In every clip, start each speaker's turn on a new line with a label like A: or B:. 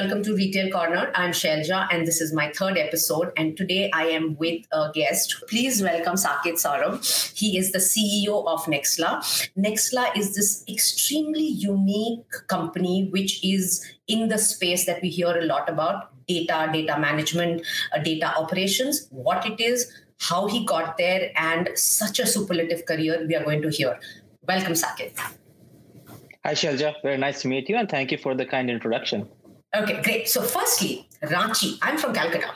A: Welcome to Retail Corner. I'm Shelja, and this is my third episode. And today I am with a guest. Please welcome Saket Saurabh. He is the CEO of Nexla. Nexla is this extremely unique company which is in the space that we hear a lot about data, data management, uh, data operations, what it is, how he got there, and such a superlative career we are going to hear. Welcome, Saket.
B: Hi, Shelja. Very nice to meet you, and thank you for the kind introduction.
A: Okay, great. So, firstly, Ranchi. I'm from Calcutta.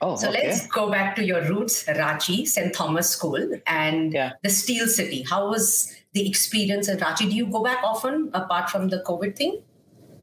A: Oh, so okay. let's go back to your roots, Ranchi, St. Thomas School, and yeah. the Steel City. How was the experience in Ranchi? Do you go back often apart from the COVID thing?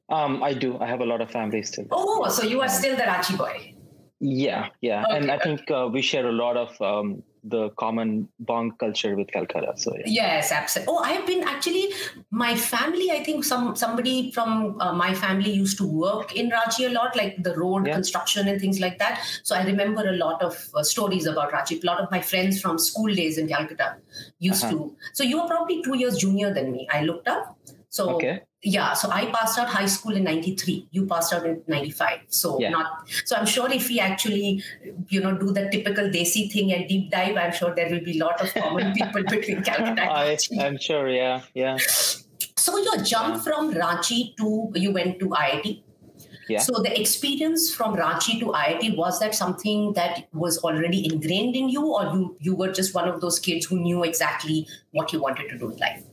B: Um, I do. I have a lot of family still.
A: Oh, so you are still the Ranchi boy.
B: Yeah, yeah, okay. and I think uh, we share a lot of um, the common bong culture with Calcutta. So yeah.
A: yes, absolutely. Oh, I've been actually my family. I think some somebody from uh, my family used to work in Ranchi a lot, like the road yeah. construction and things like that. So I remember a lot of uh, stories about Ranchi. A lot of my friends from school days in Calcutta used uh-huh. to. So you are probably two years junior than me. I looked up. So okay yeah so i passed out high school in 93 you passed out in 95 so yeah. not so i'm sure if we actually you know do the typical desi thing and deep dive i'm sure there will be a lot of common people between calcutta I,
B: i'm sure yeah yeah
A: so your jump from ranchi to you went to iit yeah. So the experience from Ranchi to IIT was that something that was already ingrained in you, or you you were just one of those kids who knew exactly what you wanted to do in life?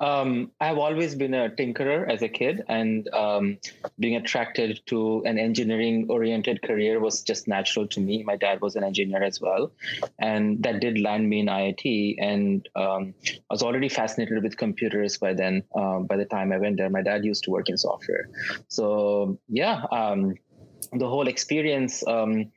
B: Um, I've always been a tinkerer as a kid, and um, being attracted to an engineering oriented career was just natural to me. My dad was an engineer as well, and that did land me in IIT. And um, I was already fascinated with computers by then. Um, by the time I went there, my dad used to work in software. So, yeah, um, the whole experience um,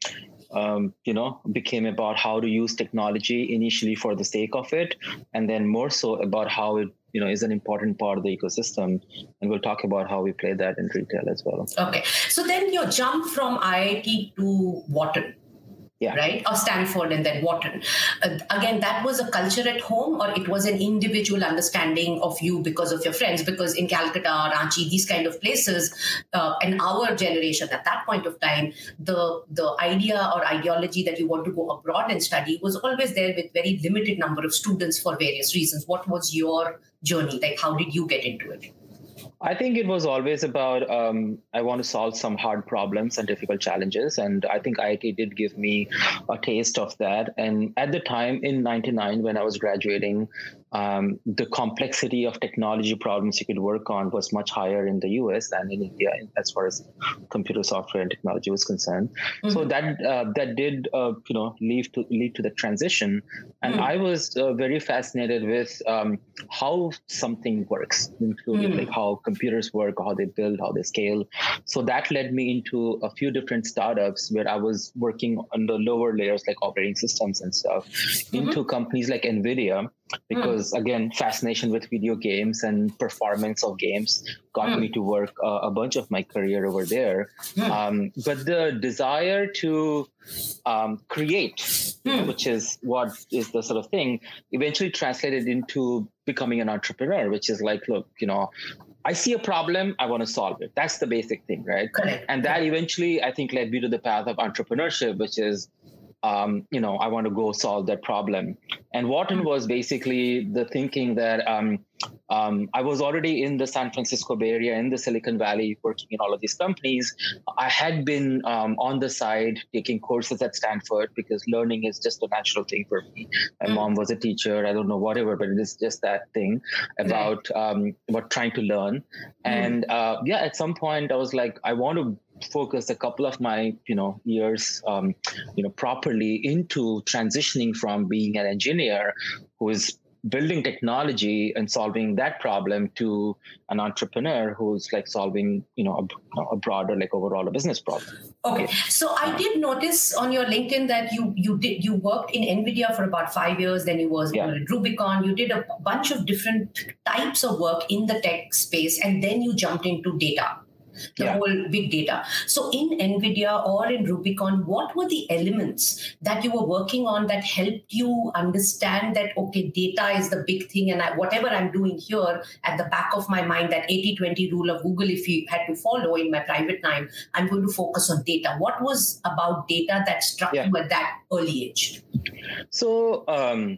B: um, you know, became about how to use technology initially for the sake of it, and then more so about how it you know is an important part of the ecosystem. And we'll talk about how we play that in retail as well.
A: Okay. So then your jump from iit to wharton yeah. right? Or Stanford and then Wharton. Uh, again, that was a culture at home, or it was an individual understanding of you because of your friends. Because in Calcutta, Ranchi, these kind of places, uh, in our generation at that point of time, the the idea or ideology that you want to go abroad and study was always there with very limited number of students for various reasons. What was your journey? Like, how did you get into it?
B: I think it was always about um, I want to solve some hard problems and difficult challenges, and I think IIT did give me a taste of that. And at the time in '99, when I was graduating, um, the complexity of technology problems you could work on was much higher in the US than in India as far as computer software and technology was concerned. Mm-hmm. So that uh, that did uh, you know lead to lead to the transition, and mm-hmm. I was uh, very fascinated with um, how something works, including mm-hmm. like how computers work, how they build, how they scale. So that led me into a few different startups where I was working on the lower layers like operating systems and stuff, mm-hmm. into companies like Nvidia because mm. again fascination with video games and performance of games got mm. me to work uh, a bunch of my career over there mm. um, but the desire to um, create hmm. which is what is the sort of thing eventually translated into becoming an entrepreneur which is like look you know I see a problem, I want to solve it. That's the basic thing, right? Correct. And that eventually, I think, led me to the path of entrepreneurship, which is um, you know, I want to go solve that problem. And Wharton was basically the thinking that um, um, I was already in the San Francisco Bay Area, in the Silicon Valley, working in all of these companies. I had been um, on the side taking courses at Stanford because learning is just a natural thing for me. My hmm. mom was a teacher. I don't know whatever, but it is just that thing about um, about trying to learn. Hmm. And uh, yeah, at some point, I was like, I want to focus a couple of my you know years um, you know properly into transitioning from being an engineer who is building technology and solving that problem to an entrepreneur who's like solving you know a, a broader like overall a business problem.
A: Okay. So i did notice on your linkedin that you you did you worked in nvidia for about five years then you was yeah. at rubicon. You did a bunch of different types of work in the tech space and then you jumped into data the yeah. whole big data. So in NVIDIA or in Rubicon, what were the elements that you were working on that helped you understand that, okay, data is the big thing. And I, whatever I'm doing here at the back of my mind, that 80 20 rule of Google, if you had to follow in my private time, I'm going to focus on data. What was about data that struck yeah. you at that early age?
B: So, um,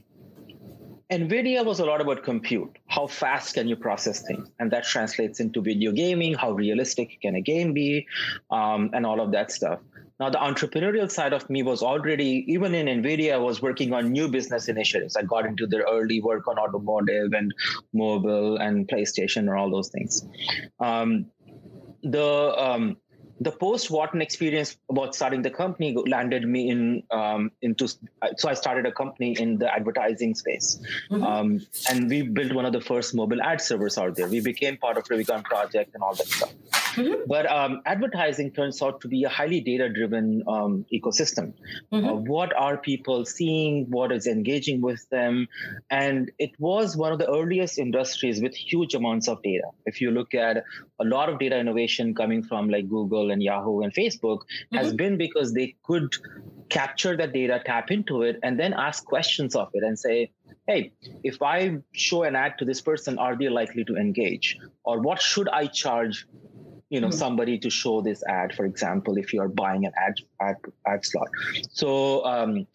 B: NVIDIA was a lot about compute. How fast can you process things? And that translates into video gaming. How realistic can a game be? Um, and all of that stuff. Now, the entrepreneurial side of me was already, even in NVIDIA, was working on new business initiatives. I got into the early work on automotive and mobile and PlayStation and all those things. Um, the um, the post Wharton experience about starting the company landed me in um, into so I started a company in the advertising space, mm-hmm. um, and we built one of the first mobile ad servers out there. We became part of Rubicon project and all that stuff. Mm-hmm. But um, advertising turns out to be a highly data-driven um, ecosystem. Mm-hmm. Uh, what are people seeing? What is engaging with them? And it was one of the earliest industries with huge amounts of data. If you look at a lot of data innovation coming from like Google and Yahoo and Facebook, mm-hmm. has been because they could capture that data, tap into it, and then ask questions of it and say, hey, if I show an ad to this person, are they likely to engage? Or what should I charge you know mm-hmm. somebody to show this ad for example if you're buying an ad ad, ad slot. So um,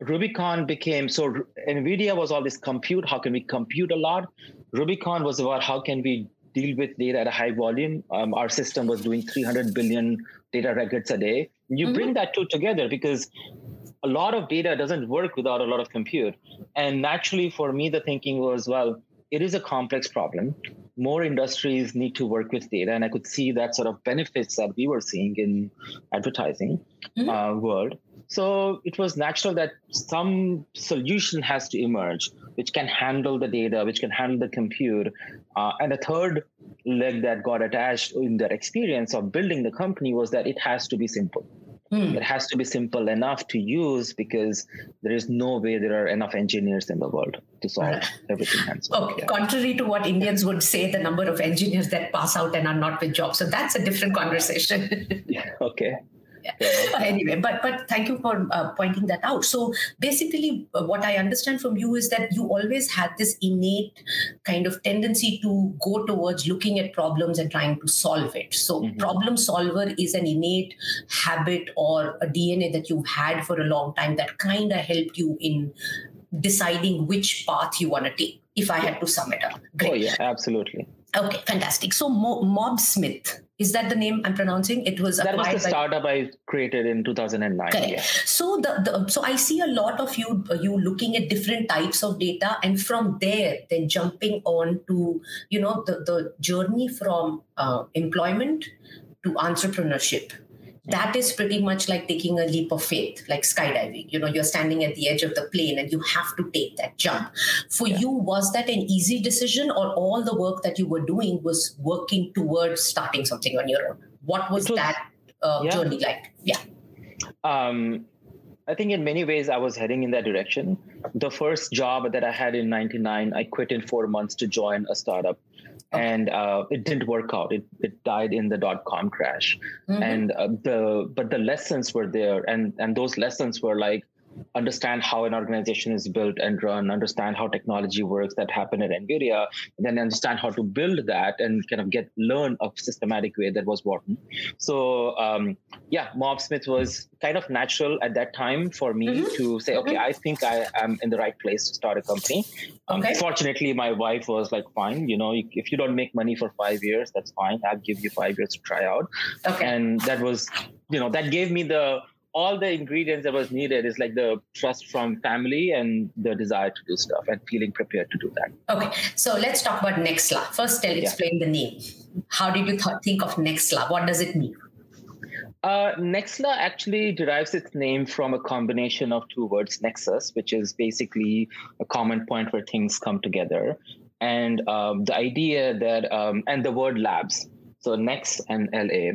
B: rubicon became so nvidia was all this compute how can we compute a lot? Rubicon was about how can we deal with data at a high volume. Um, our system was doing 300 billion data records a day. You mm-hmm. bring that two together because a lot of data doesn't work without a lot of compute. And naturally for me the thinking was well it is a complex problem more industries need to work with data and i could see that sort of benefits that we were seeing in advertising mm-hmm. uh, world so it was natural that some solution has to emerge which can handle the data which can handle the compute uh, and the third leg that got attached in that experience of building the company was that it has to be simple Mm. It has to be simple enough to use because there is no way there are enough engineers in the world to solve everything hands
A: Okay. Yeah. Contrary to what Indians would say, the number of engineers that pass out and are not with jobs. So that's a different conversation.
B: yeah. Okay.
A: Anyway but but thank you for uh, pointing that out. So basically uh, what i understand from you is that you always had this innate kind of tendency to go towards looking at problems and trying to solve it. So mm-hmm. problem solver is an innate habit or a dna that you've had for a long time that kind of helped you in deciding which path you want to take if i had to sum it up.
B: Great. oh yeah absolutely.
A: Okay fantastic. So Mo- Mobsmith is that the name I'm pronouncing? It was
B: that was the startup I created in 2009.
A: Yeah. So the, the so I see a lot of you you looking at different types of data, and from there then jumping on to you know the the journey from uh, employment to entrepreneurship that is pretty much like taking a leap of faith like skydiving. You know you're standing at the edge of the plane and you have to take that jump. For yeah. you was that an easy decision or all the work that you were doing was working towards starting something on your own? What was, was that uh, yeah. journey like? Yeah.
B: Um, I think in many ways I was heading in that direction. The first job that I had in 99, I quit in four months to join a startup and uh, it didn't work out. It, it died in the dot com crash, mm-hmm. and uh, the but the lessons were there, and and those lessons were like understand how an organization is built and run, understand how technology works that happened at NVIDIA, then understand how to build that and kind of get learn a systematic way that was Wharton. So um, yeah, Mobsmith was kind of natural at that time for me mm-hmm. to say, okay, mm-hmm. I think I am in the right place to start a company. Um, okay. Fortunately, my wife was like, fine, you know, if you don't make money for five years, that's fine. I'll give you five years to try out. Okay. And that was, you know, that gave me the all the ingredients that was needed is like the trust from family and the desire to do stuff and feeling prepared to do that.
A: Okay, so let's talk about Nexla. First, tell explain yeah. the name. How did you th- think of Nexla? What does it mean?
B: Uh, Nexla actually derives its name from a combination of two words, nexus, which is basically a common point where things come together, and um, the idea that, um, and the word labs. So Next and LA,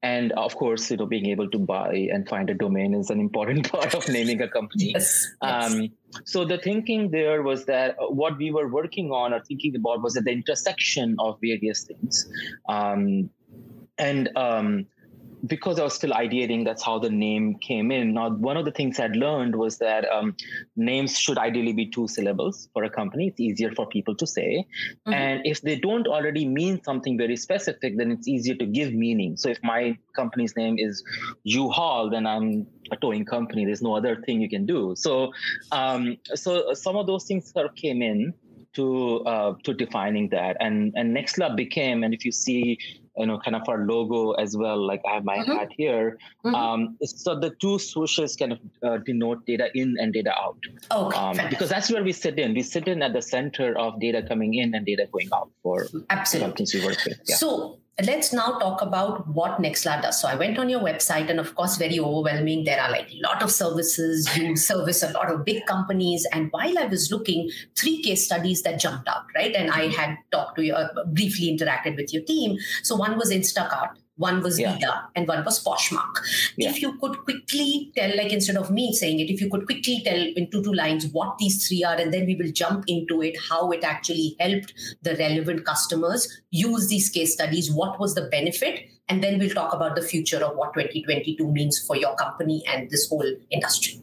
B: and of course, you know, being able to buy and find a domain is an important part of naming a company.
A: Yes, yes. Um,
B: so the thinking there was that what we were working on or thinking about was at the intersection of various things, um, and um, because I was still ideating, that's how the name came in. Now, one of the things I'd learned was that um, names should ideally be two syllables for a company. It's easier for people to say. Mm-hmm. And if they don't already mean something very specific, then it's easier to give meaning. So if my company's name is U-Haul, then I'm a towing company. There's no other thing you can do. So, um, so some of those things sort of came in to uh, to defining that and and Nexla became and if you see you know kind of our logo as well like i have my mm-hmm. hat here mm-hmm. um, so the two swooshes kind of uh, denote data in and data out
A: okay, um,
B: because that's where we sit in we sit in at the center of data coming in and data going out for
A: Absolutely.
B: companies we work with
A: yeah. so let's now talk about what Nexla does. So I went on your website, and of course, very overwhelming. There are like a lot of services. You service a lot of big companies. And while I was looking, three case studies that jumped out, right? And I had talked to you, uh, briefly interacted with your team. So one was Instacart. One was yeah. Vida and one was Poshmark. Yeah. If you could quickly tell, like instead of me saying it, if you could quickly tell in two two lines what these three are, and then we will jump into it, how it actually helped the relevant customers use these case studies, what was the benefit, and then we'll talk about the future of what 2022 means for your company and this whole industry.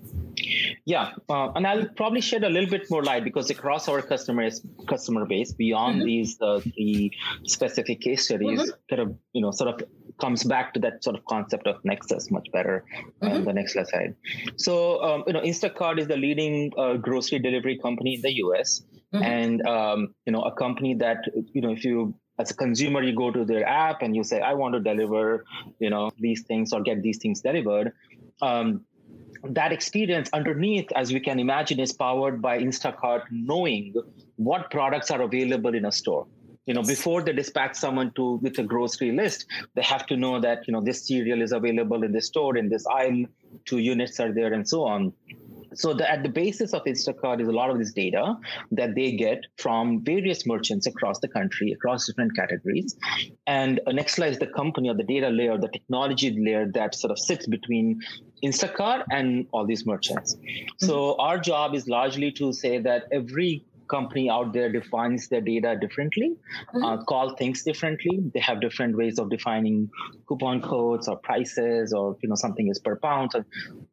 B: Yeah, uh, and I'll probably shed a little bit more light because across our customers customer base, beyond mm-hmm. these uh, three specific case studies, mm-hmm. kind of you know sort of comes back to that sort of concept of Nexus much better mm-hmm. on the Nexla side. So um, you know, Instacart is the leading uh, grocery delivery company in the U.S. Mm-hmm. and um, you know a company that you know if you as a consumer you go to their app and you say i want to deliver you know these things or get these things delivered um, that experience underneath, as we can imagine, is powered by Instacart knowing what products are available in a store. You know, before they dispatch someone to with a grocery list, they have to know that you know this cereal is available in this store, in this aisle, two units are there, and so on so the, at the basis of Instacart is a lot of this data that they get from various merchants across the country, across different categories. And uh, Nexla is the company or the data layer, the technology layer that sort of sits between Instacart and all these merchants. Mm-hmm. So our job is largely to say that every company out there defines their data differently, mm-hmm. uh, call things differently. They have different ways of defining coupon codes or prices, or you know something is per pound. So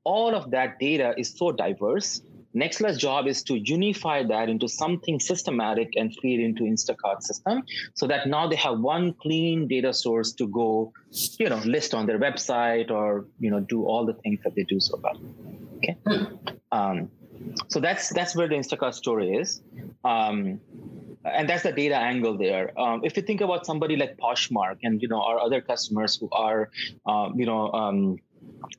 B: all of that data is so diverse. Nexla's job is to unify that into something systematic and feed into Instacart system, so that now they have one clean data source to go, you know, list on their website or you know do all the things that they do so well. Okay. Um, so that's that's where the Instacart story is. Um, and that's the data angle there. Um, if you think about somebody like Poshmark and you know our other customers who are, uh, you know, um,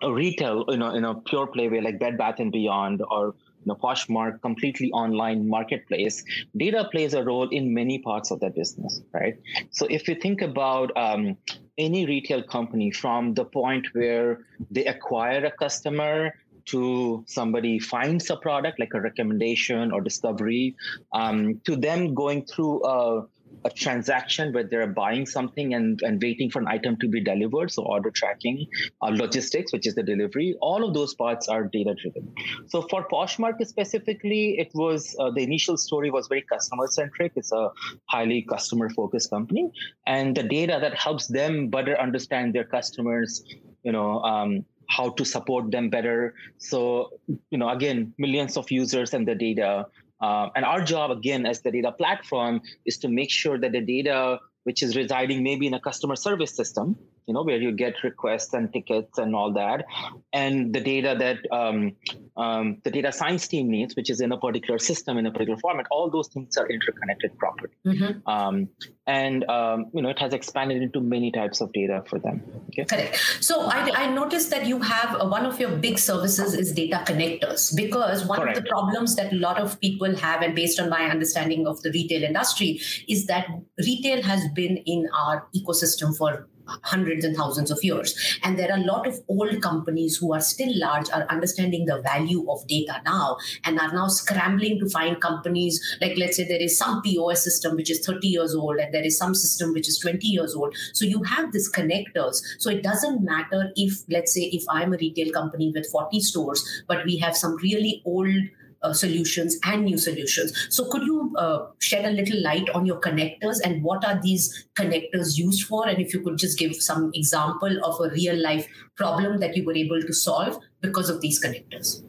B: retail, you know, in a pure play way like Bed Bath and Beyond or know, Poshmark, completely online marketplace, data plays a role in many parts of that business, right? So if you think about um, any retail company from the point where they acquire a customer to somebody finds a product like a recommendation or discovery um, to them going through a, a, transaction where they're buying something and, and waiting for an item to be delivered so order tracking uh, logistics which is the delivery all of those parts are data driven so for poshmark specifically it was uh, the initial story was very customer centric it's a highly customer focused company and the data that helps them better understand their customers you know um, how to support them better. So, you know, again, millions of users and the data. Uh, and our job, again, as the data platform, is to make sure that the data which is residing maybe in a customer service system, you know, where you get requests and tickets and all that, and the data that um, um, the data science team needs, which is in a particular system in a particular format. All those things are interconnected properly, mm-hmm. um, and um, you know, it has expanded into many types of data for them.
A: Okay. Correct. So I, I noticed that you have uh, one of your big services is data connectors because one Correct. of the problems that a lot of people have, and based on my understanding of the retail industry, is that retail has been in our ecosystem for hundreds and thousands of years. And there are a lot of old companies who are still large, are understanding the value of data now, and are now scrambling to find companies like, let's say, there is some POS system which is 30 years old, and there is some system which is 20 years old. So you have these connectors. So it doesn't matter if, let's say, if I'm a retail company with 40 stores, but we have some really old uh, solutions and new solutions. So, could you uh, shed a little light on your connectors and what are these connectors used for? And if you could just give some example of a real life problem that you were able to solve because of these connectors.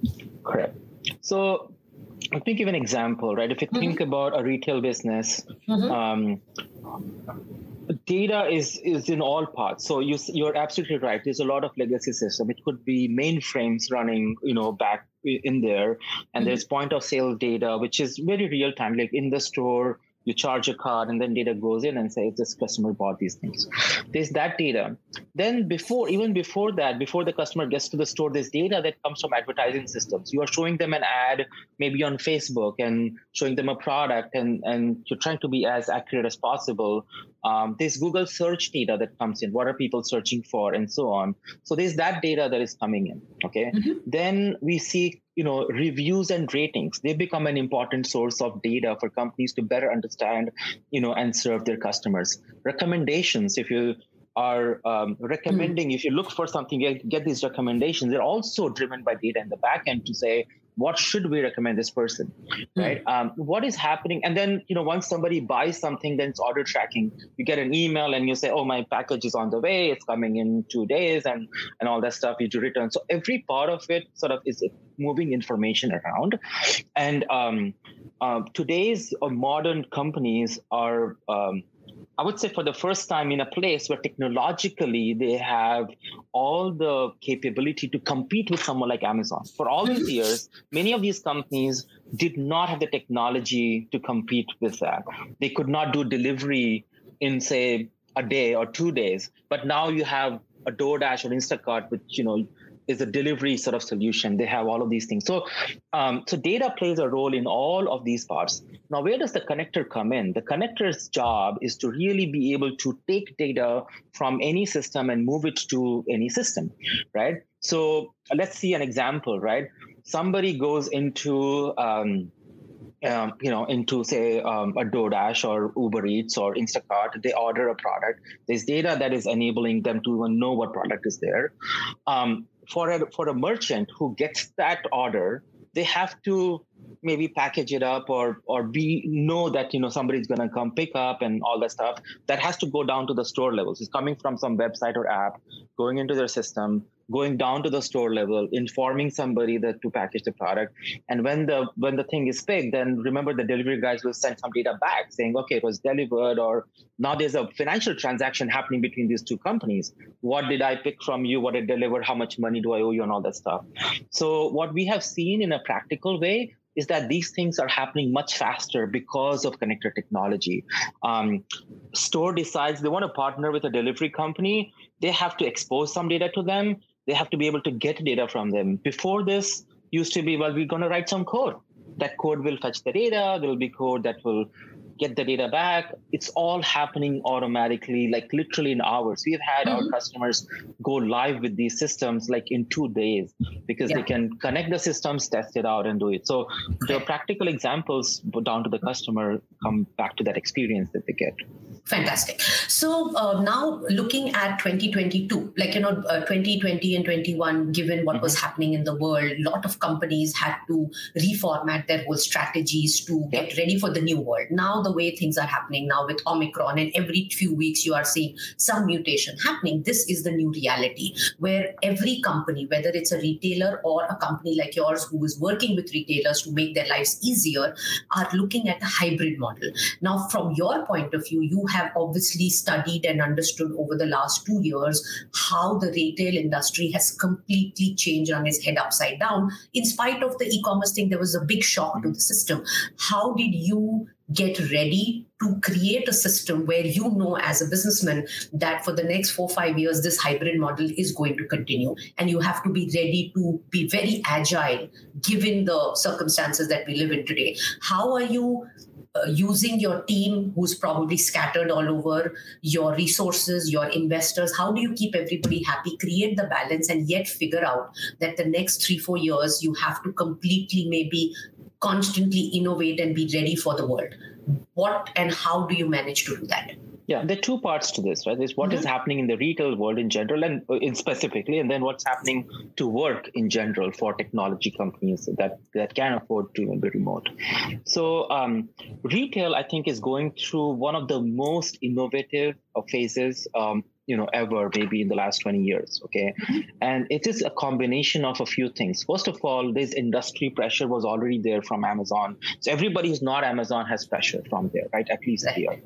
B: Correct. So, let me give an example, right? If you mm-hmm. think about a retail business, mm-hmm. um, data is is in all parts so you you're absolutely right there's a lot of legacy system it could be mainframes running you know back in there. And mm-hmm. there's point of sale data which is very real time. Like in the store you charge a card and then data goes in and says this customer bought these things. There's that data. Then before even before that before the customer gets to the store there's data that comes from advertising systems. You are showing them an ad maybe on facebook and showing them a product and and you're trying to be as accurate as possible um, there's google search data that comes in. What are people searching for and so on. So there's that data that is coming in okay? Mm-hmm. then we see you know reviews and ratings. They become an important source of data for companies to better understand you know and serve their customers. Recommendations if you are um, recommending mm. if you look for something get, get these recommendations. They're also driven by data in the back end to say what should we recommend this person hmm. right? Um, what is happening? And then you know once somebody buys something then it's order tracking. You get an email and you say oh my package is on the way. It's coming in two days and and all that stuff you do return. So every part of it sort of is moving information around. And um, uh, today's uh, modern companies are um, I would say for the first time in a place where technologically they have all the capability to compete with someone like Amazon. For all these years, many of these companies did not have the technology to compete with that. They could not do delivery in, say, a day or two days. But now you have a DoorDash or Instacart, which you know is a delivery sort of solution. They have all of these things. So, um, so data plays a role in all of these parts. Now, where does the connector come in? The connector's job is to really be able to take data from any system and move it to any system, right? So let's see an example, right? Somebody goes into um, um, you know, into say um, a DoorDash or Uber Eats or Instacart, they order a product. There's data that is enabling them to even know what product is there. Um, for a for a merchant who gets that order, they have to maybe package it up or or be know that you know somebody's going to come pick up and all that stuff that has to go down to the store levels. It's coming from some website or app going into their system going down to the store level informing somebody that to package the product. And when the when the thing is picked then remember the delivery guys will send some data back saying okay it was delivered or now there's a financial transaction happening between these two companies. What did i pick from you? What i delivered how much money do i owe you? and all that stuff. So what we have seen in a practical way is that these things are happening much faster because of connector technology. Um, store decides they want to partner with a delivery company, they have to expose some data to them they have to be able to get data from them. Before this used to be, well, we're going to write some code. That code will fetch the data. There will be code that will get the data back. It's all happening automatically, like literally in hours. We've had mm-hmm. our customers go live with these systems like in two days because yeah. they can connect the systems, test it out, and do it. So the practical examples down to the customer come back to that experience that they get.
A: Fantastic. So uh, now looking at 2022, like, you know, uh, 2020 and 21, given what mm-hmm. was happening in the world, a lot of companies had to reformat their whole strategies to get ready for the new world. Now, the way things are happening now with Omicron, and every few weeks you are seeing some mutation happening, this is the new reality where every company, whether it's a retailer or a company like yours who is working with retailers to make their lives easier, are looking at a hybrid model. Now, from your point of view, you have have obviously studied and understood over the last two years how the retail industry has completely changed on its head upside down. In spite of the e commerce thing, there was a big shock to the system. How did you get ready to create a system where you know as a businessman that for the next four five years this hybrid model is going to continue. And you have to be ready to be very agile given the circumstances that we live in today. How are you uh, using your team who's probably scattered all over your resources your investors? How do you keep everybody happy create the balance and yet figure out that the next 3 4 years you have to completely maybe constantly innovate and be ready for the world what and how do you manage to do that
B: yeah, there are two parts to this, right? There's what mm-hmm. is happening in the retail world in general and uh, in specifically, and then what's happening to work in general for technology companies that that can afford to be remote. So um, retail, I think, is going through one of the most innovative phases um, you know ever maybe in the last 20 years okay? Mm-hmm. and it is a combination of a few things. First of all this industry pressure was already there from amazon. So everybody who's not amazon has pressure from there right? At least here.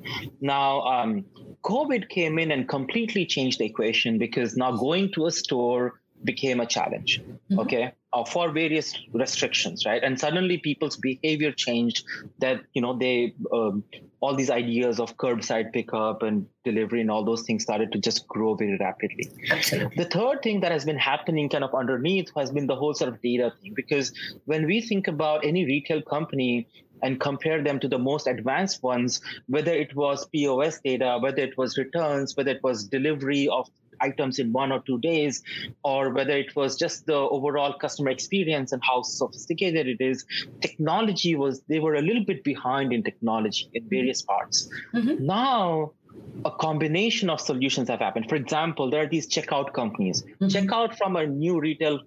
B: Now um, covid came in and completely changed the equation because now going to a store became a challenge mm-hmm. okay? Uh, for various restrictions right? And suddenly people's behavior changed that you know they um, all these ideas of curbside pickup and delivery and all those things started to just grow very rapidly
A: Absolutely.
B: the third thing that has been happening kind of underneath has been the whole sort of data thing because when we think about any retail company and compare them to the most advanced ones, whether it was POS data, whether it was returns, whether it was delivery of items in one or two days, or whether it was just the overall customer experience and how sophisticated it is, technology was, they were a little bit behind in technology in various parts. Mm-hmm. Now, a combination of solutions have happened. For example, there are these checkout companies. Mm-hmm. Checkout from a new retail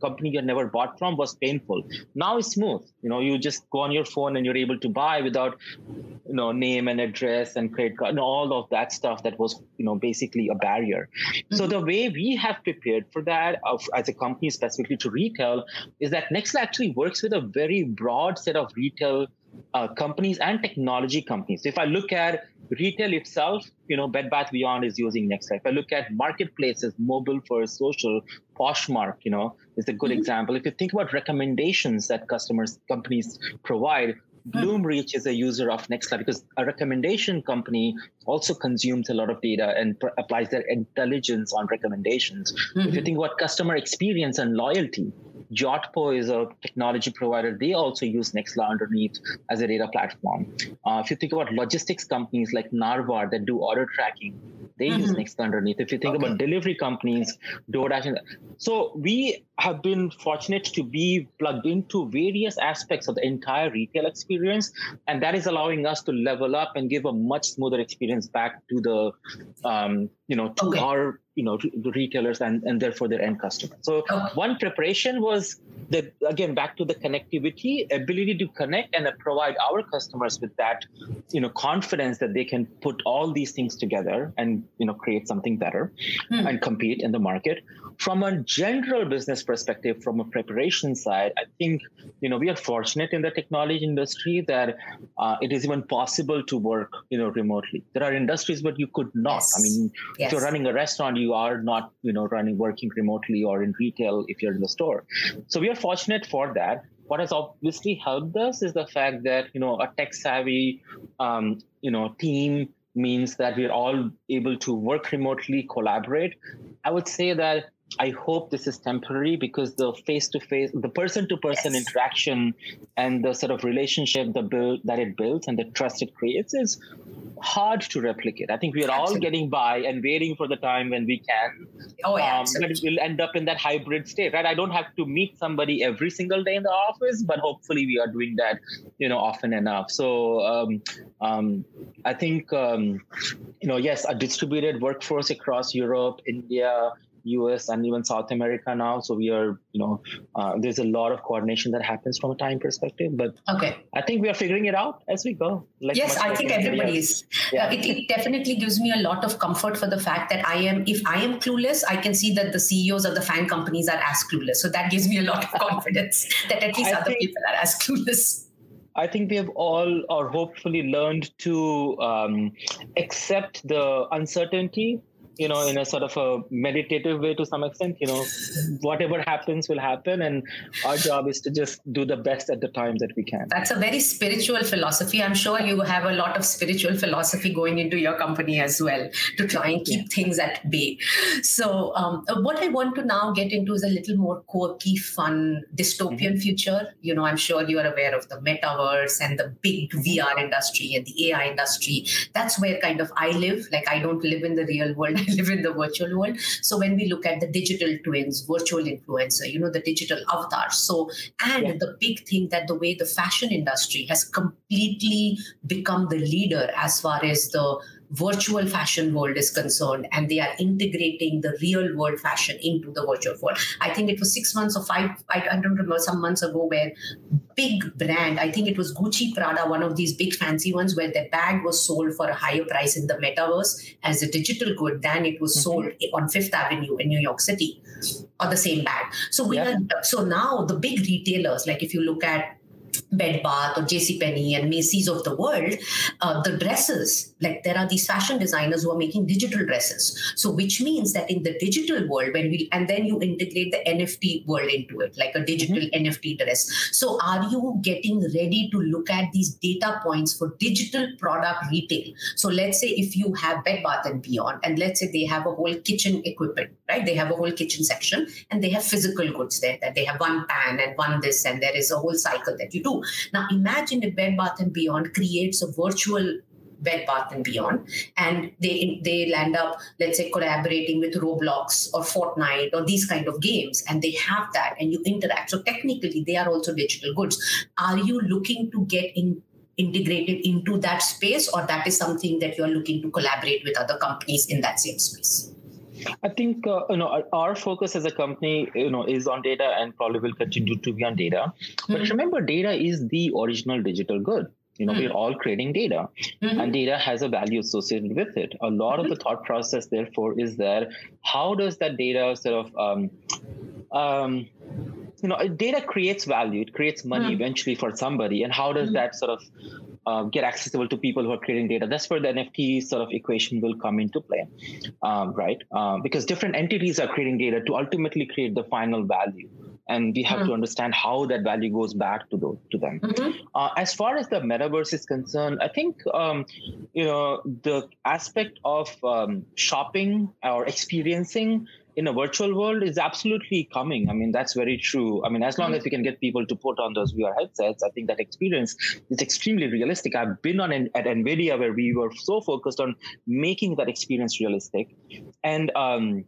B: company you never bought from was painful. Now it's smooth. You know, you just go on your phone and you're able to buy without, you know, name and address and credit card and all of that stuff that was, you know, basically a barrier. Mm-hmm. So the way we have prepared for that as a company specifically to retail is that Nexla actually works with a very broad set of retail uh, companies and technology companies. So if I look at retail itself, you know, Bed Bath Beyond is using Nexla. If I look at marketplaces, mobile for social, Poshmark, you know, is a good mm-hmm. example. If you think about recommendations that customers, companies provide, hmm. Bloomreach is a user of Nexla because a recommendation company also consumes a lot of data and pr- applies their intelligence on recommendations. Mm-hmm. If you mm-hmm. think about customer experience and loyalty, Yotpo is a technology provider. They also use Nexla underneath as a data platform. Uh, if you think about logistics companies like Narvar that do order tracking, they mm-hmm. use Nexla underneath. If you think okay. about delivery companies, DoorDash, and so we have been fortunate to be plugged into various aspects of the entire retail experience, and that is allowing us to level up and give a much smoother experience back to the, um, you know, to okay. our you know the retailers and and therefore their end customers so okay. one preparation was the again back to the connectivity ability to connect and provide our customers with that you know confidence that they can put all these things together and you know create something better hmm. and compete in the market from a general business perspective from a preparation side i think you know we are fortunate in the technology industry that uh, it is even possible to work you know remotely there are industries where you could not yes. i mean yes. if you're running a restaurant you are not you know running working remotely or in retail if you're in the store. So we are fortunate for that. What has obviously helped us is the fact that you know a tech savvy um, you know team means that we're all able to work remotely collaborate. I would say that I hope this is temporary because the face to face, the person to person interaction and the sort of relationship the build, that it builds and the trust it creates is hard to replicate. I think we are absolutely. all getting by and waiting for the time when we can.
A: Oh, yeah. Um,
B: but we'll end up in that hybrid state, right? I don't have to meet somebody every single day in the office, but hopefully we are doing that, you know, often enough. So um, um, I think, um, you know, yes, a distributed workforce across Europe, India, US and even South America now. So we are, you know, uh, there's a lot of coordination that happens from a time perspective. But
A: okay,
B: I think we are figuring it out as we go.
A: Like yes, I think everybody is. Yeah. Uh, it, it definitely gives me a lot of comfort for the fact that I am, if I am clueless, I can see that the CEOs of the fan companies are as clueless. So that gives me a lot of confidence that at least I other think, people are as clueless.
B: I think we have all, or hopefully, learned to um, accept the uncertainty you know, in a sort of a meditative way to some extent. You know, whatever happens will happen, and our job is to just do the best at the time that we can.
A: That's a very spiritual philosophy. I'm sure you have a lot of spiritual philosophy going into your company as well to try and keep yeah. things at bay. So, um, what I want to now get into is a little more quirky, fun, dystopian mm-hmm. future. You know, I'm sure you are aware of the metaverse and the big VR industry and the AI industry. That's where kind of I live. Like, I don't live in the real world. I live in the virtual world. So when we look at the digital twins, virtual influencer, you know, the digital avatars. So, and yeah. the big thing that the way the fashion industry has completely become the leader as far as the virtual fashion world is concerned and they are integrating the real world fashion into the virtual world i think it was six months or five i, don't remember some months ago where big brand i think it was gucci prada one of these big fancy ones where their bag was sold for a higher price in the metaverse as a digital good than it was mm-hmm. sold on fifth avenue in new york city or the same bag so we yeah. are so now the big retailers like if you look at Bed Bath or JCPenney and Macy's of the world, uh, the dresses, like there are these fashion designers who are making digital dresses. So, which means that in the digital world, when we, and then you integrate the NFT world into it, like a digital mm-hmm. NFT dress. So, are you getting ready to look at these data points for digital product retail? So, let's say if you have Bed Bath and Beyond, and let's say they have a whole kitchen equipment, right? They have a whole kitchen section and they have physical goods there, that they have one pan and one this, and there is a whole cycle that you do. Now imagine if Bed Bath and Beyond creates a virtual Bed Bath and Beyond, and they they land up, let's say, collaborating with Roblox or Fortnite or these kind of games, and they have that, and you interact. So technically, they are also digital goods. Are you looking to get in? integrated into that space or that is something that you're looking to collaborate with other companies in that same space
B: I think uh, you know our focus as a company, you know, is on data and probably will continue to be on data. But mm-hmm. remember, data is the original digital good. You know, mm-hmm. we're all creating data, mm-hmm. and data has a value associated with it. A lot of the mm-hmm. thought process, therefore, is that how does that data sort of um, um, you know, data creates value. It creates money mm. eventually for somebody. And how does mm. that sort of uh, get accessible to people who are creating data? That's where the NFT sort of equation will come into play, um, right? Uh, because different entities are creating data to ultimately create the final value. And we have mm. to understand how that value goes back to those, to them. Mm-hmm. Uh, as far as the metaverse is concerned, I think um, you know the aspect of um, shopping or experiencing in a virtual world is absolutely coming. I mean, that's very true. I mean, as long as we can get people to put on those VR headsets, I think that experience is extremely realistic. I've been on at NVIDIA where we were so focused on making that experience realistic. And um,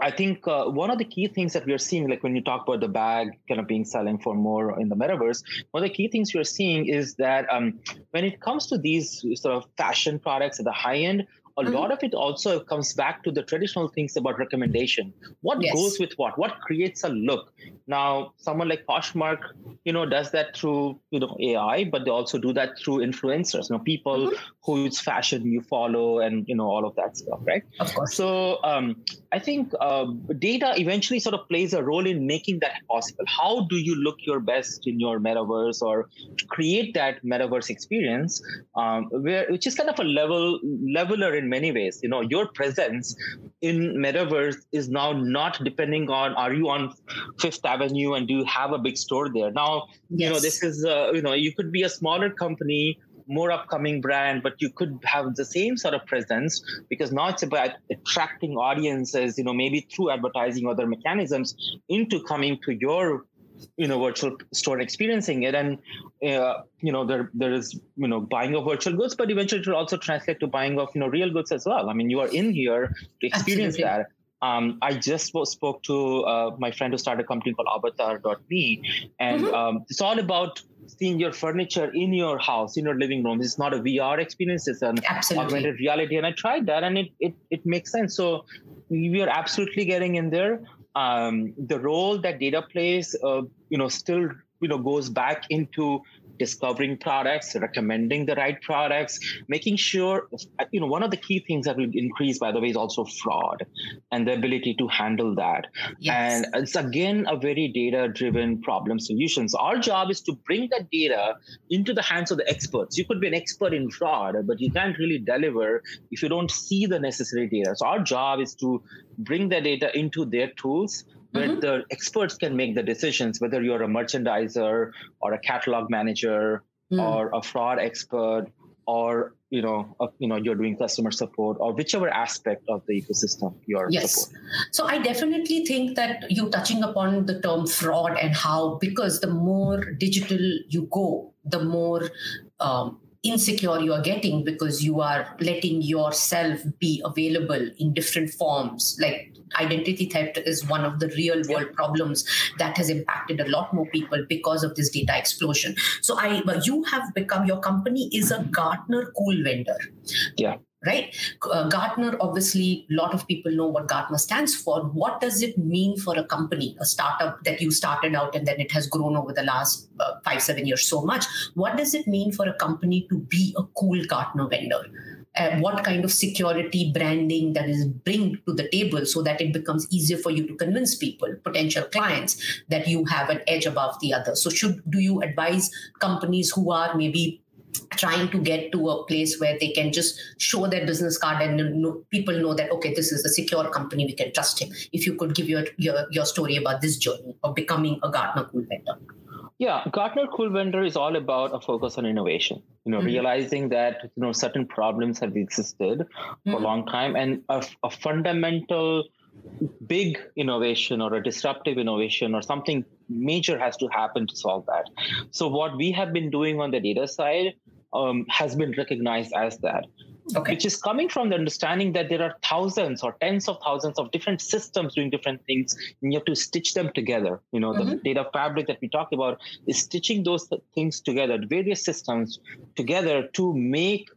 B: I think uh, one of the key things that we are seeing, like when you talk about the bag kind of being selling for more in the metaverse, one of the key things you're seeing is that um, when it comes to these sort of fashion products at the high end, a mm-hmm. lot of it also comes back to the traditional things about recommendation. What yes. goes with what? What creates a look? Now, someone like Poshmark, you know, does that through you know AI, but they also do that through influencers. You know, people mm-hmm. whose fashion you follow, and you know all of that stuff, right?
A: Of course.
B: So um, I think uh, data eventually sort of plays a role in making that possible. How do you look your best in your metaverse, or create that metaverse experience, um, where which is kind of a level leveler in many ways. You know, your presence in metaverse is now not depending on are you on Fifth Avenue and do you have a big store there. Now, yes. you know, this is uh, you know, you could be a smaller company more upcoming brand, but you could have the same sort of presence because now it's about attracting audiences, you know, maybe through advertising or other mechanisms into coming to your you know virtual store experiencing it and uh, you know there there is you know buying of virtual goods but eventually it will also translate to buying of you know real goods as well i mean you are in here to experience Absolutely. that um, I just spoke to uh, my friend who started a company called Avatar.me, and mm-hmm. um, it's all about seeing your furniture in your house, in your living room. It's not a VR experience; it's an absolutely. augmented reality. And I tried that, and it it it makes sense. So we are absolutely getting in there um, the role that data plays, uh, you know, still you know goes back into discovering products, recommending the right products, making sure, you know, one of the key things that will increase, by the way, is also fraud and the ability to handle that. Yes. And it's again a very data driven problem solution. So our job is to bring that data into the hands of the experts. You could be an expert in fraud, but you can't really deliver if you don't see the necessary data. So our job is to bring the data into their tools where mm-hmm. the experts can make the decisions whether you're a merchandiser or a catalog manager mm. or a fraud expert or you know uh, you know you're doing customer support or whichever aspect of the ecosystem you're yes supporting.
A: so i definitely think that you touching upon the term fraud and how because the more digital you go the more um, insecure you are getting because you are letting yourself be available in different forms. Like identity theft is one of the real world problems that has impacted a lot more people because of this data explosion. So i you have become your company is a gartner cool vendor.
B: Yeah
A: right? Uh, Gartner, obviously, a lot of people know what Gartner stands for. What does it mean for a company, a startup that you started out and then it has grown over the last uh, five, seven years so much? What does it mean for a company to be a cool Gartner vendor? Uh, what kind of security branding that is bring to the table so that it becomes easier for you to convince people potential clients that you have an edge above the other so should do you advise companies who are maybe trying to get to a place where they can just show their business card and know, people know that okay this is a secure company we can trust him if you could give your your, your story about this journey of becoming a gartner cool vendor
B: yeah gartner cool vendor is all about a focus on innovation you know mm-hmm. realizing that you know certain problems have existed mm-hmm. for a mm-hmm. long time and a, a fundamental big innovation or a disruptive innovation or something major has to happen to solve that. So what we have been doing on the data side um, has been recognized as that. Okay. Which is coming from the understanding that there are thousands or tens of thousands of different systems doing different things, and you have to stitch them together. You know, mm-hmm. the data fabric that we talked about is stitching those things together, various systems together to make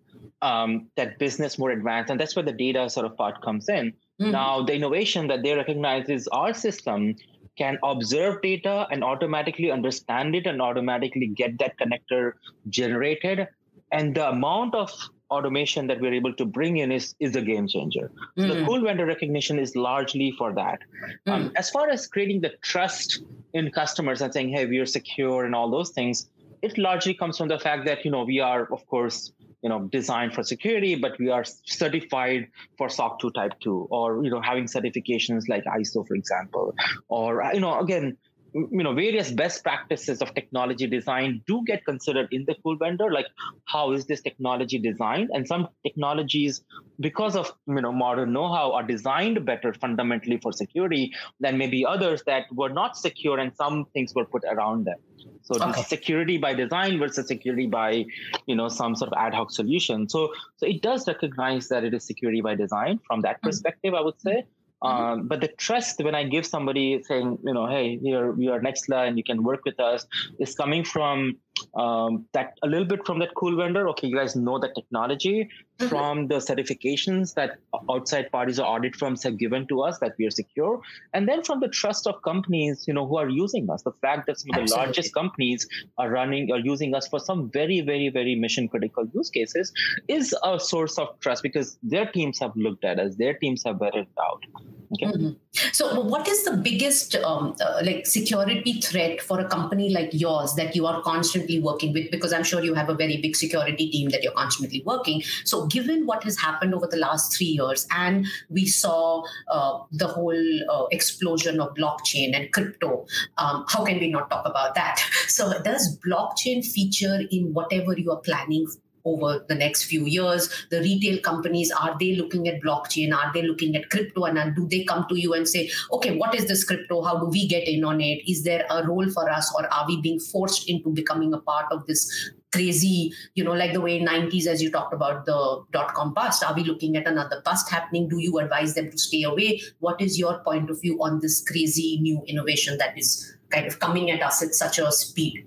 B: um, that business more advanced. And that's where the data sort of part comes in. Mm-hmm. Now, the innovation that they recognize is our system can observe data and automatically understand it and automatically get that connector generated. And the amount of automation that we're able to bring in is, is a game changer. Mm-hmm. So the mm. cool vendor recognition is largely for that. Mm-hmm. Um, as far as creating the trust in customers and saying, hey, we are secure and all those things, it largely comes from the fact that, you know, we are, of course, you know designed for security but we are certified for soc 2 type 2 or you know having certifications like iso for example. Or you know again you know various best practices of technology design do get considered in the cool vendor like how is this technology designed and some technologies because of you know modern know-how are designed better fundamentally for security than maybe others that were not secure and some things were put around them so okay. security by design versus security by you know some sort of ad hoc solution so so it does recognize that it is security by design from that mm-hmm. perspective i would say Mm-hmm. Um, but the trust when I give somebody saying, you know, hey, you're we are Nexla and you can work with us, is coming from um, that a little bit from that cool vendor. Okay, you guys know the technology mm-hmm. from the certifications that outside parties or audit firms have given to us that we are secure, and then from the trust of companies, you know, who are using us. The fact that some of the Absolutely. largest companies are running or using us for some very, very, very mission critical use cases is a source of trust because their teams have looked at us, their teams have vetted out.
A: Okay. Mm-hmm. So, what is the biggest um, uh, like security threat for a company like yours that you are constantly working with? Because I'm sure you have a very big security team that you're constantly working. So, given what has happened over the last three years, and we saw uh, the whole uh, explosion of blockchain and crypto, um, how can we not talk about that? So, does blockchain feature in whatever you are planning over the next few years. The retail companies are they looking at blockchain? Are they looking at crypto? And do they come to you and say okay what is this crypto? How do we get in on it? Is there a role for us or are we being forced into becoming a part of this crazy you know like the way 90s as you talked about the dot com bust? Are we looking at another bust happening? Do you advise them to stay away? What is your point of view on this crazy new innovation that is kind of coming at us at such a speed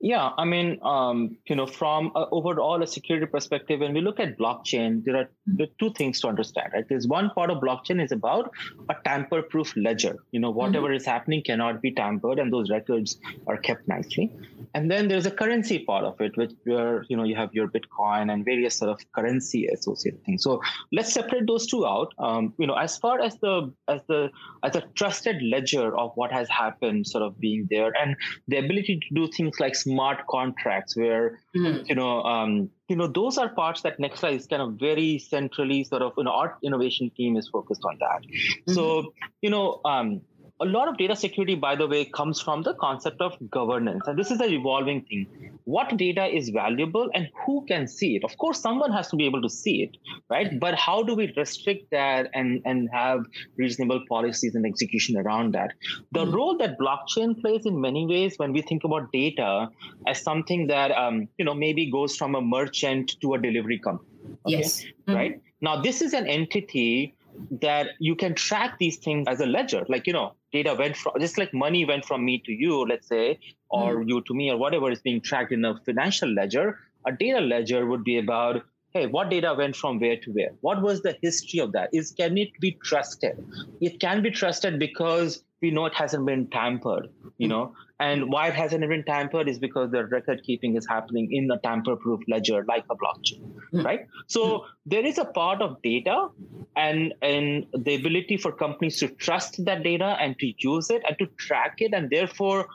B: Yeah, I mean, um, you know, from a, overall a security perspective, when we look at blockchain, there are, there are two things to understand. Right, there's one part of blockchain is about a tamper-proof ledger. You know, whatever mm-hmm. is happening cannot be tampered, and those records are kept nicely. And then there's a currency part of it, which where you know you have your Bitcoin and various sort of currency associated things. So let's separate those two out. Um, you know, as far as the as the as a trusted ledger of what has happened, sort of being there, and the ability to do things like smart contracts where mm-hmm. you know um, you know those are parts that Nexla is kind of very centrally sort of you know our innovation team is focused on that mm-hmm. so you know um, a lot of data security, by the way, comes from the concept of governance. And this is a evolving thing. What data is valuable and who can see it? Of course, someone has to be able to see it, right? But how do we restrict that and, and have reasonable policies and execution around that? The mm-hmm. role that blockchain plays in many ways when we think about data as something that, um, you know, maybe goes from a merchant to a delivery company.
A: Okay? Yes.
B: Mm-hmm. Right? Now, this is an entity that you can track these things as a ledger. Like, you know, data went from, just like money went from me to you, let's say, or mm. you to me, or whatever is being tracked in a financial ledger. A data ledger would be about, hey, what data went from where to where? What was the history of that? Is can it be trusted? It can be trusted because we know it hasn't been tampered, you hmm. know, and why it hasn't been tampered is because the record keeping is happening in a tamper proof ledger like a blockchain, mm. right? So mm. there is a part of data and, and the ability for companies to trust that data and to use it and to track it and therefore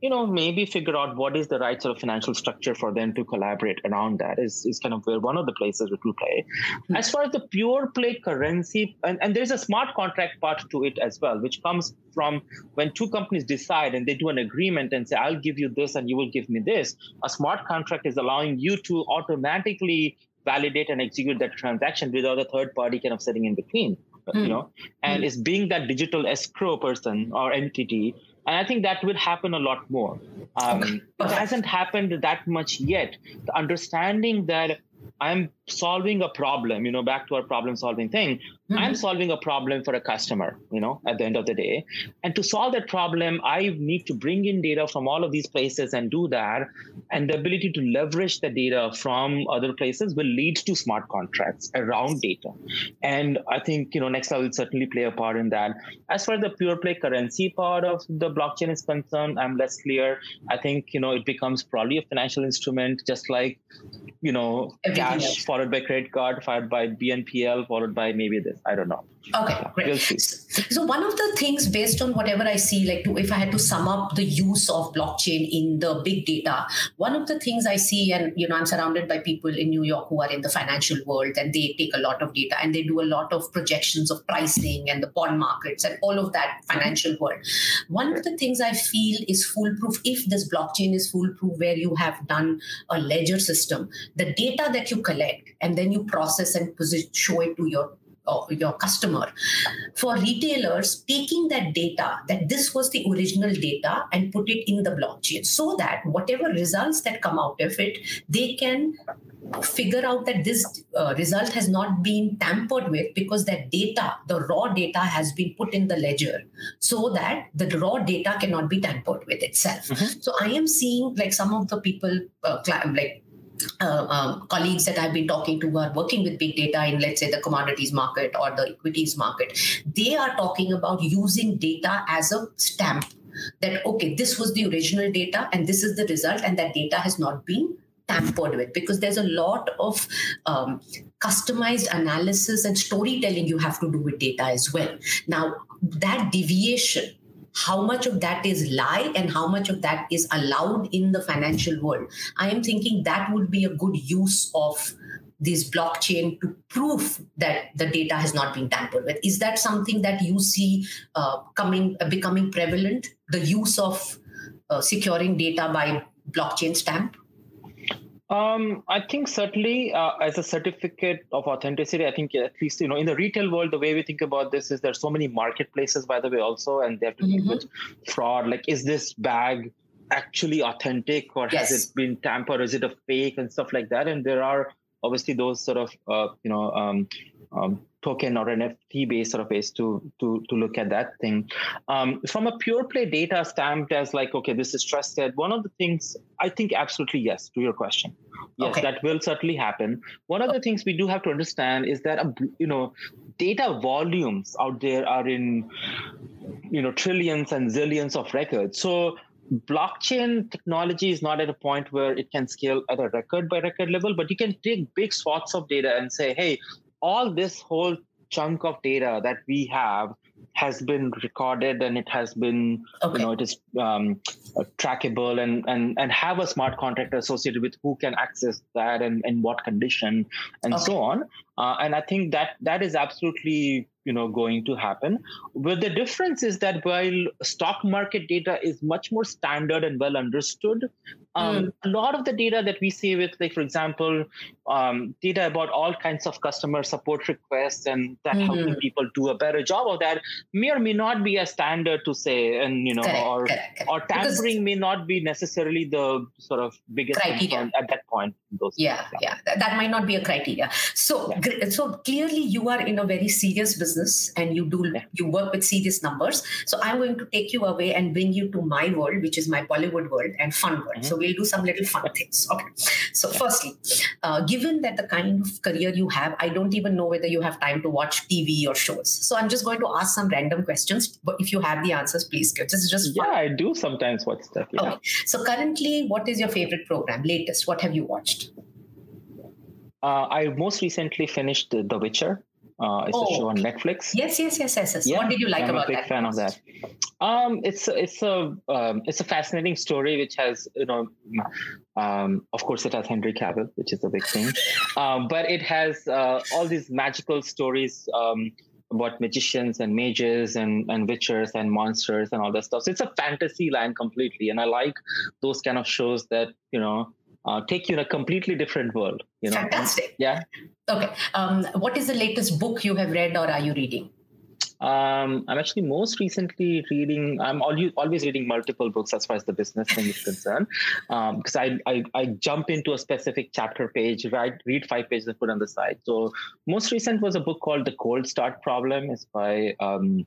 B: you know maybe figure out what is the right sort of financial structure for them to collaborate around that is, is kind of where one of the places it will play mm-hmm. as far as the pure play currency and, and there's a smart contract part to it as well which comes from when two companies decide and they do an agreement and say i'll give you this and you will give me this a smart contract is allowing you to automatically validate and execute that transaction without a third party kind of sitting in between you hmm. know and mm. is being that digital escrow person or entity and I think that will happen a lot more. Um. It hasn't happened that much yet. The understanding that I'm solving a problem, you know, back to our problem solving thing. Mm-hmm. I'm solving a problem for a customer, you know, at the end of the day. And to solve that problem, I need to bring in data from all of these places and do that. And the ability to leverage the data from other places will lead to smart contracts around data. And I think, you know, Nexla will certainly play a part in that. As far as the pure play currency part of the blockchain is concerned, I'm less clear. I think, you know, it becomes probably a financial instrument, just like, you know, Everything cash else. followed by credit card, followed by BNPL, followed by maybe this. I don't know.
A: Okay, great. So one of the things based on whatever I see, like to, if I had to sum up the use of blockchain in the big data, one of the things I see, and you know, I'm surrounded by people in New York who are in the financial world and they take a lot of data and they do a lot of projections of pricing and the bond markets and all of that financial world. One of the things I feel is foolproof if this blockchain is foolproof, where you have done a ledger system, the data that you collect and then you process and position, show it to your your customer. For retailers, taking that data, that this was the original data, and put it in the blockchain so that whatever results that come out of it, they can figure out that this uh, result has not been tampered with because that data, the raw data, has been put in the ledger so that the raw data cannot be tampered with itself. Mm-hmm. So I am seeing like some of the people, uh, like uh, um, colleagues that I've been talking to who are working with big data in, let's say, the commodities market or the equities market, they are talking about using data as a stamp that, okay, this was the original data and this is the result, and that data has not been tampered with because there's a lot of um, customized analysis and storytelling you have to do with data as well. Now, that deviation how much of that is lie and how much of that is allowed in the financial world. I am thinking that would be a good use of this blockchain to prove that the data has not been tampered with. Is that something that you see uh, coming uh, becoming prevalent the use of uh, securing data by blockchain stamp
B: um, I think certainly uh, as a certificate of authenticity, I think at least, you know, in the retail world, the way we think about this is there's so many marketplaces, by the way, also, and they have to mm-hmm. deal with fraud. Like, is this bag actually authentic or yes. has it been tampered? Is it a fake and stuff like that? And there are obviously those sort of, uh, you know, um, um, token or NFT based sort of ways to to to look at that thing. Um, from a pure play data stamped as like, okay, this is trusted. One of the things I think absolutely yes to your question. Yes, okay. that will certainly happen. One of the things we do have to understand is that you know data volumes out there are in you know trillions and zillions of records. So blockchain technology is not at a point where it can scale at a record by record level, but you can take big swaths of data and say, hey, all this whole chunk of data that we have has been recorded and it has been okay. you know it is um, uh, trackable and and and have a smart contract associated with who can access that and in what condition and okay. so on uh, and i think that that is absolutely you know going to happen but the difference is that while stock market data is much more standard and well understood um, mm. a lot of the data that we see with like for example um, data about all kinds of customer support requests and that mm-hmm. helping people do a better job of that may or may not be a standard to say and you know correct, or correct, correct. or tampering because may not be necessarily the sort of biggest criteria. at that point
A: yeah yeah. that, that, might not be a criteria. So yeah. so clearly you are in a very serious business and you do you work with serious numbers. So i'm going to take you away and bring you to my world which is my bollywood world and fun world. Mm-hmm. so we'll do some little fun things. Okay. So firstly uh, given that the kind of career you have i don't even know whether you have time to watch tv or shows so i'm just going to ask some random questions but if you have the answers please give this is just
B: fun. yeah i do sometimes watch stuff yeah. okay
A: so currently what is your favorite program latest what have you watched
B: uh, I most recently finished The Witcher. Uh, it's oh, a show on Netflix.
A: Yes, yes, yes, yes. yes. Yeah, what did you like
B: I'm
A: about
B: that? I'm a big fan of that. Um, it's it's a um, it's a fascinating story which has you know, um, of course it has Henry Cavill, which is a big thing, um, but it has uh, all these magical stories. Um, about magicians and mages and, and witchers and monsters and all that stuff. So it's a fantasy land completely. And I like those kind of shows that, you know, uh, take you in a completely different world. You know,
A: fantastic.
B: Yeah.
A: Okay. Um, what is the latest book you have read or are you reading?
B: Um, I'm actually most recently reading. I'm always reading multiple books as far as the business thing is concerned, because um, I, I, I jump into a specific chapter page, write read five pages and put on the side. So most recent was a book called The Cold Start Problem. It's by um,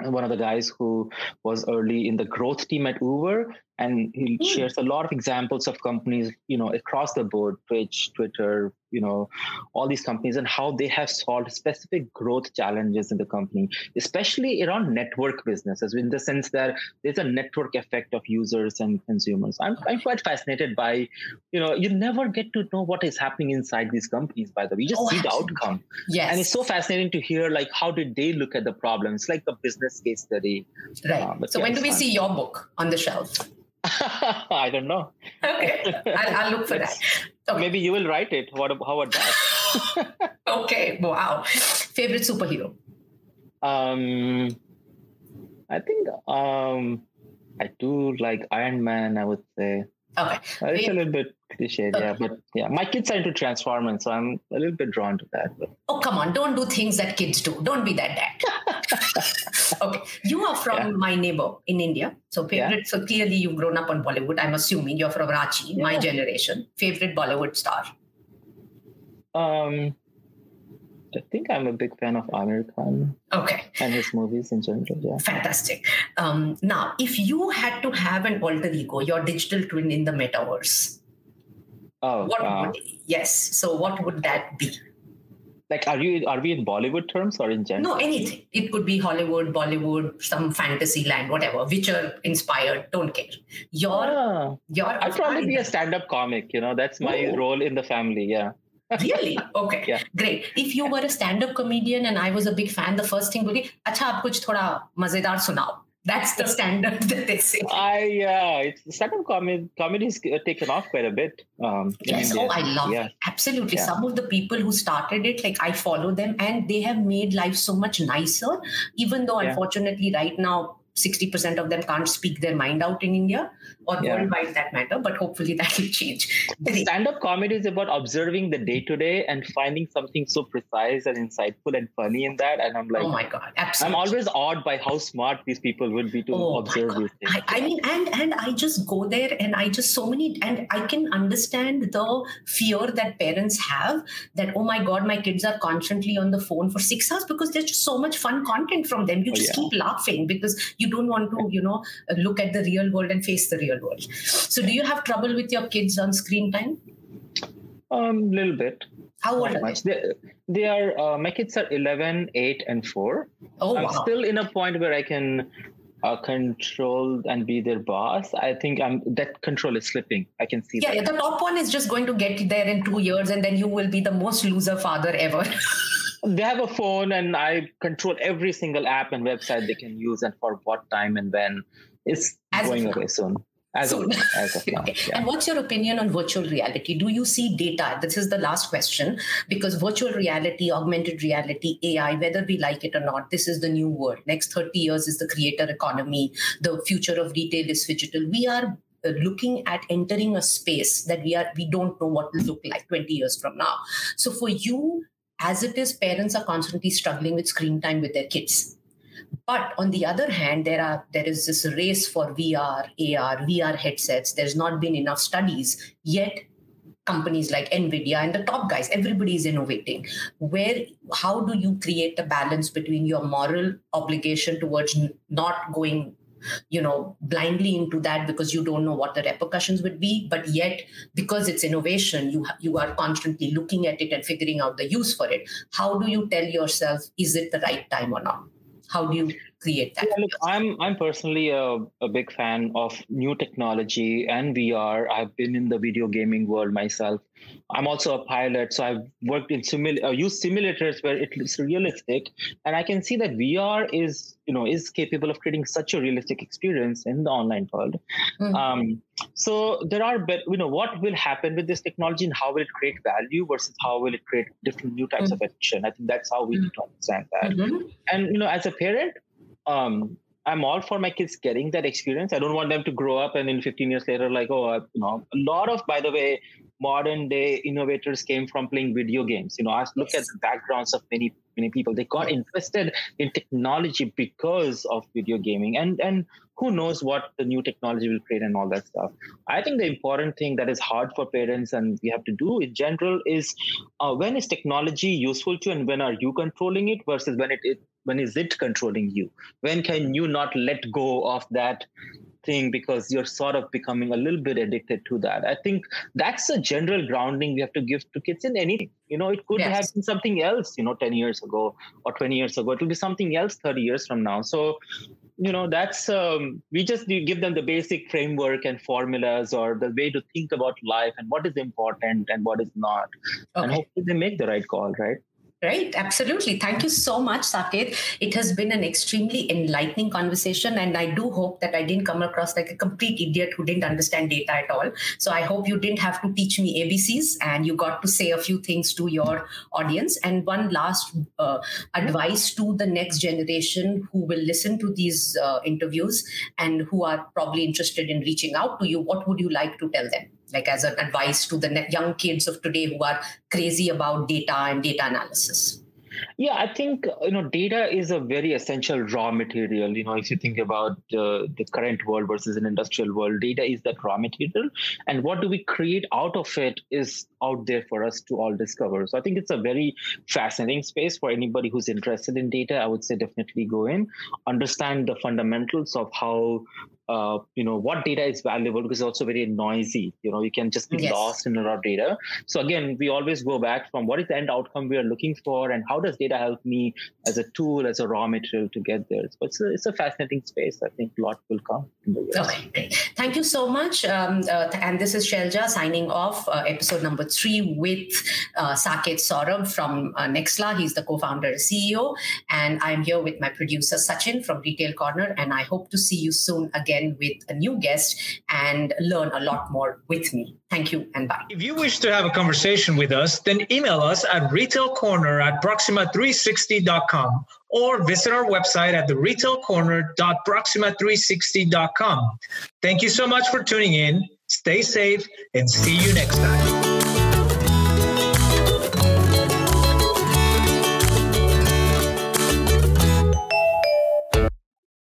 B: one of the guys who was early in the growth team at Uber and he mm. shares a lot of examples of companies you know across the board twitch twitter you know all these companies and how they have solved specific growth challenges in the company especially around network businesses in the sense that there's a network effect of users and consumers. I'm, I'm quite fascinated by you know you never get to know what is happening inside these companies by the way. You just oh, see the outcome.
A: Yes.
B: And it's so fascinating to hear like how did they look at the problems like the business case study.
A: Right. Uh, so when do we fun. see your book on the shelf
B: I don't know.
A: Okay, I'll, I'll look for that. Okay.
B: Maybe you will write it. What? How about
A: that? okay. Wow. Favorite superhero?
B: Um, I think um, I do like Iron Man. I would say.
A: Okay.
B: Uh, it's a little bit cliche, okay. yeah, but yeah, my kids are into Transformers, so I'm a little bit drawn to that. But.
A: Oh come on! Don't do things that kids do. Don't be that dad. okay, you are from yeah. my neighbor in India, so favorite. Yeah. So clearly, you've grown up on Bollywood. I'm assuming you're from Ranchi, yeah. my generation. Favorite Bollywood star?
B: Um, I think I'm a big fan of Aamir Khan.
A: Okay.
B: And his movies in general, yeah.
A: Fantastic. Um, now, if you had to have an alter ego, your digital twin in the metaverse,
B: oh,
A: what uh, would, yes. So, what would that be?
B: Like, are you are we in Bollywood terms or in general?
A: No, anything. It could be Hollywood, Bollywood, some fantasy land, whatever. Witcher inspired. Don't care. Your ah, your.
B: I'd probably be a stand-up comic. You know, that's my Ooh. role in the family. Yeah
A: really? Okay.
B: Yeah.
A: Great. If you were a stand-up comedian and I was a big fan, the first thing would be, "Acha, aap kuch thoda mazedar sunao." That's the standard that they say.
B: I uh, it's stand-up comedy comedy's taken off quite a bit. Um,
A: yes, oh, I love yeah. it. Absolutely. Yeah. Some of the people who started it, like I follow them, and they have made life so much nicer. Even though, yeah. unfortunately, right now 60% of them can't speak their mind out in India or yeah. worldwide that matter, but hopefully that will change.
B: Stand-up comedy is about observing the day-to-day and finding something so precise and insightful and funny in that. And I'm like,
A: oh my God, absolutely.
B: I'm always awed by how smart these people would be to oh observe these things.
A: I, I mean, and and I just go there and I just so many and I can understand the fear that parents have that, oh my God, my kids are constantly on the phone for six hours because there's just so much fun content from them. You oh, just oh, yeah. keep laughing because you don't want to, you know, look at the real world and face the real world. So do you have trouble with your kids on screen time?
B: Um, little bit.
A: How old are
B: they? They are. Uh, my kids are 11, 8, and 4.
A: Oh,
B: I'm
A: wow.
B: still in a point where I can uh, control and be their boss. I think I'm that control is slipping. I can see.
A: Yeah,
B: that.
A: the top one is just going to get there in two years, and then you will be the most loser father ever.
B: they have a phone, and I control every single app and website they can use, and for what time and when. It's As going away soon. As of, as of now,
A: okay. yeah. And what's your opinion on virtual reality? Do you see data? This is the last question because virtual reality, augmented reality, AI, whether we like it or not, this is the new world. Next 30 years is the creator economy. The future of retail is digital. We are uh, looking at entering a space that we are we don't know what will look like 20 years from now so for you as it is parents are constantly struggling with screen time with their kids but on the other hand, there are there is this race for VR, AR, VR headsets. There's not been enough studies yet. Companies like Nvidia and the top guys, everybody is innovating. Where how do you create a balance between your moral obligation towards not going you know blindly into that because you don't know what the repercussions would be. But yet because it's innovation you you are constantly looking at it and figuring out the use for it. How do you tell yourself is it the right time or not? How do you create that
B: yeah, look, i'm i'm personally a, a big fan of new technology and vr i've been in the video gaming world myself i'm also a pilot so i've worked in simul uh, used simulators where it's realistic and i can see that vr is you know is capable of creating such a realistic experience in the online world mm-hmm. um, so there are but you know what will happen with this technology and how will it create value versus how will it create different new types mm-hmm. of addiction i think that's how we mm-hmm. need to understand that mm-hmm. and you know as a parent um, I'm all for my kids getting that experience. I don't want them to grow up and in 15 years later, like, oh, you know, a lot of, by the way, modern day innovators came from playing video games. You know, I look at the backgrounds of many many people. They got interested in technology because of video gaming, and and who knows what the new technology will create and all that stuff. I think the important thing that is hard for parents and we have to do in general is uh, when is technology useful to you, and when are you controlling it versus when it, it when is it controlling you? When can you not let go of that thing because you're sort of becoming a little bit addicted to that. I think that's a general grounding we have to give to kids in anything. You know, it could yes. have been something else, you know, 10 years ago or 20 years ago. It will be something else 30 years from now. So, you know, that's, um, we just give them the basic framework and formulas or the way to think about life and what is important and what is not. Okay. And hopefully they make the right call, right?
A: Right, absolutely. Thank you so much, Saket. It has been an extremely enlightening conversation, and I do hope that I didn't come across like a complete idiot who didn't understand data at all. So I hope you didn't have to teach me ABCs and you got to say a few things to your audience. And one last uh, advice to the next generation who will listen to these uh, interviews and who are probably interested in reaching out to you, what would you like to tell them? Like as an advice to the young kids of today who are crazy about data and data analysis?
B: Yeah i think you know data is a very essential raw material. You know if you think about uh, the current world versus an industrial world data is that raw material. And what do we create out of it is out there for us to all discover. So i think it's a very fascinating space for anybody who's interested in data. I would say definitely go in understand the fundamentals of how uh, you know what data is valuable because it's also very noisy you know you can just be yes. lost in a lot of data. So again we always go back from what is the end outcome we are looking for and how does data help me as a tool as a raw material to get there? So it's a, it's a fascinating space. I think a lot will come in the years.
A: okay great. thank you so much. Um, uh, and this is shelja signing off uh, episode number three with uh, saket saurabh from uh, Nexla. He's the co-founder and ceo and i'm here with my producer sachin from retail corner. And i hope to see you soon again again with a new guest and learn a lot more with me. Thank you and bye.
C: If you wish to have a conversation with us, then email us at retailcorner at proxima360.com or visit our website at the retailcorner.proxima360.com. Thank you so much for tuning in. Stay safe and see you next time.